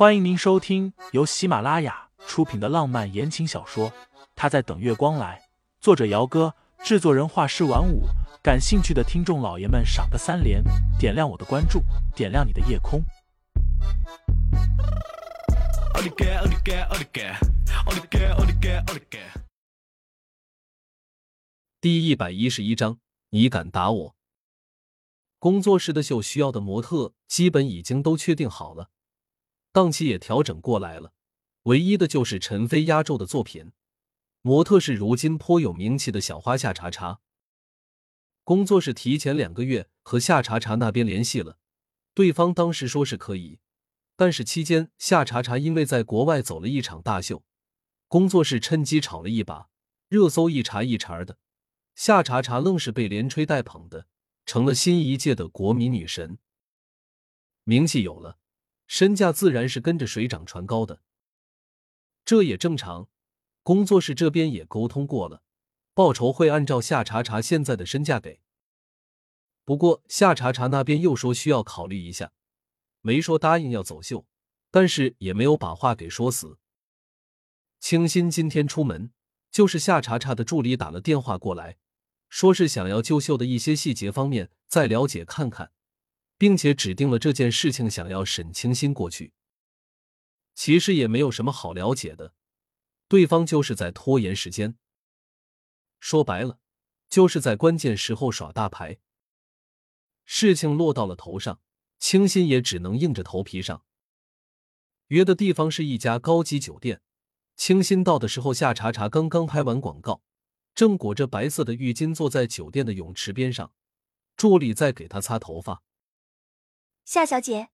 欢迎您收听由喜马拉雅出品的浪漫言情小说《他在等月光来》，作者：姚哥，制作人：画师晚舞。感兴趣的听众老爷们，赏个三连，点亮我的关注，点亮你的夜空。第一百一十一章，你敢打我？工作室的秀需要的模特基本已经都确定好了。档期也调整过来了，唯一的就是陈飞压轴的作品，模特是如今颇有名气的小花夏茶茶。工作室提前两个月和夏茶茶那边联系了，对方当时说是可以，但是期间夏茶茶因为在国外走了一场大秀，工作室趁机炒了一把，热搜一茬一茬的，夏茶茶愣是被连吹带捧的，成了新一届的国民女神，名气有了。身价自然是跟着水涨船高的，这也正常。工作室这边也沟通过了，报酬会按照夏茶茶现在的身价给。不过夏茶茶那边又说需要考虑一下，没说答应要走秀，但是也没有把话给说死。清新今天出门，就是夏茶茶的助理打了电话过来，说是想要就秀的一些细节方面再了解看看。并且指定了这件事情，想要沈清新过去。其实也没有什么好了解的，对方就是在拖延时间。说白了，就是在关键时候耍大牌。事情落到了头上，清新也只能硬着头皮上。约的地方是一家高级酒店。清新到的时候，夏茶茶刚刚拍完广告，正裹着白色的浴巾坐在酒店的泳池边上，助理在给她擦头发。夏小姐，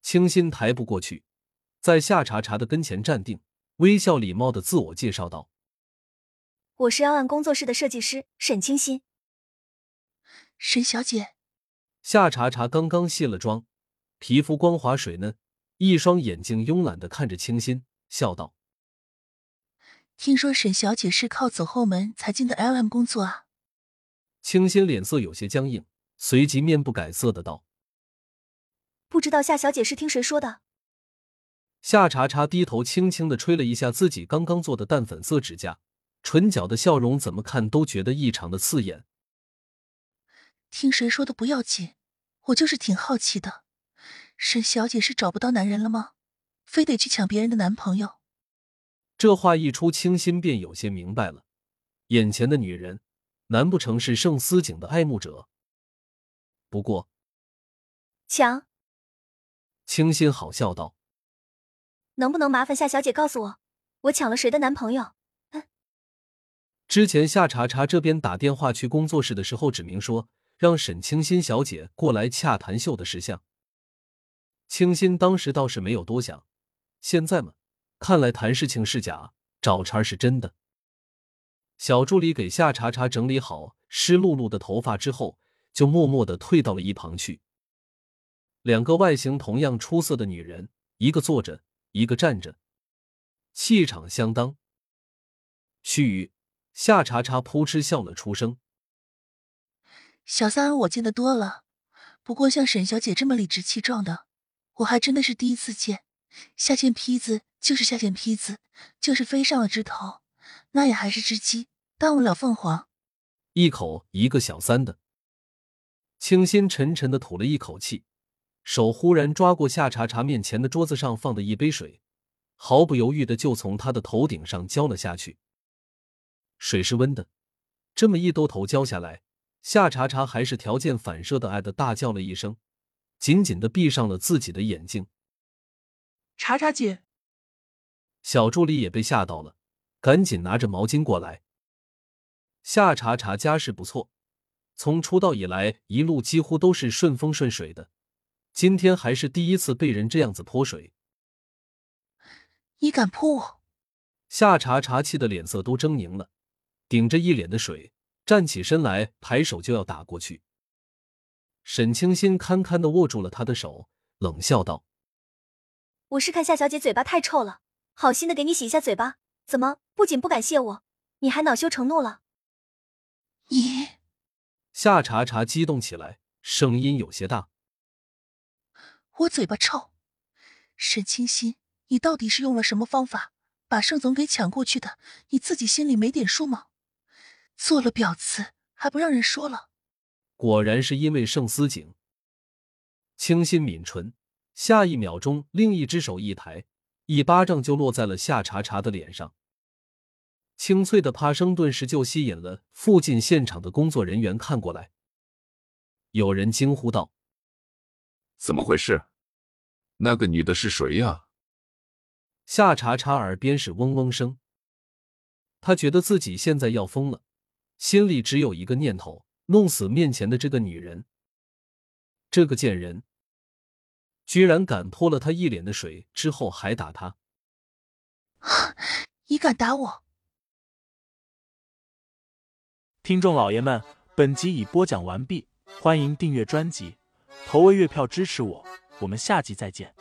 清新抬步过去，在夏茶茶的跟前站定，微笑礼貌的自我介绍道：“我是 L 岸工作室的设计师沈清新。”沈小姐，夏茶茶刚刚卸了妆，皮肤光滑水嫩，一双眼睛慵懒的看着清新，笑道：“听说沈小姐是靠走后门才进的 L M 工作啊？”清新脸色有些僵硬，随即面不改色的道。不知道夏小姐是听谁说的？夏茶茶低头轻轻的吹了一下自己刚刚做的淡粉色指甲，唇角的笑容怎么看都觉得异常的刺眼。听谁说的不要紧，我就是挺好奇的，沈小姐是找不到男人了吗？非得去抢别人的男朋友？这话一出，清新便有些明白了，眼前的女人，难不成是盛思景的爱慕者？不过，抢。清新好笑道：“能不能麻烦夏小姐告诉我，我抢了谁的男朋友？”嗯。之前夏茶茶这边打电话去工作室的时候，指明说让沈清新小姐过来洽谈秀的事项。清新当时倒是没有多想，现在嘛，看来谈事情是假，找茬是真的。小助理给夏茶茶整理好湿漉漉的头发之后，就默默的退到了一旁去。两个外形同样出色的女人，一个坐着，一个站着，气场相当。须臾，夏茶茶扑哧笑了出声：“小三我见得多了，不过像沈小姐这么理直气壮的，我还真的是第一次见。下贱坯子就是下贱坯子，就是飞上了枝头，那也还是只鸡，当不了凤凰。”一口一个小三的，清新沉沉的吐了一口气。手忽然抓过夏茶茶面前的桌子上放的一杯水，毫不犹豫的就从他的头顶上浇了下去。水是温的，这么一兜头浇下来，夏茶茶还是条件反射的爱的大叫了一声，紧紧的闭上了自己的眼睛。茶茶姐，小助理也被吓到了，赶紧拿着毛巾过来。夏茶茶家世不错，从出道以来一路几乎都是顺风顺水的。今天还是第一次被人这样子泼水，你敢泼我？夏茶茶气的脸色都狰狞了，顶着一脸的水，站起身来，抬手就要打过去。沈清心堪堪的握住了他的手，冷笑道：“我是看夏小姐嘴巴太臭了，好心的给你洗一下嘴巴，怎么不仅不感谢我，你还恼羞成怒了？”你，夏茶茶激动起来，声音有些大。我嘴巴臭，沈清心，你到底是用了什么方法把盛总给抢过去的？你自己心里没点数吗？做了婊子还不让人说了？果然是因为盛思景。清心抿唇，下一秒钟，另一只手一抬，一巴掌就落在了夏茶茶的脸上。清脆的啪声顿时就吸引了附近现场的工作人员看过来。有人惊呼道：“怎么回事？那个女的是谁呀？”夏茶茶耳边是嗡嗡声，他觉得自己现在要疯了，心里只有一个念头：弄死面前的这个女人。这个贱人！居然敢泼了他一脸的水，之后还打他！你敢打我？听众老爷们，本集已播讲完毕，欢迎订阅专辑，投喂月票支持我，我们下集再见。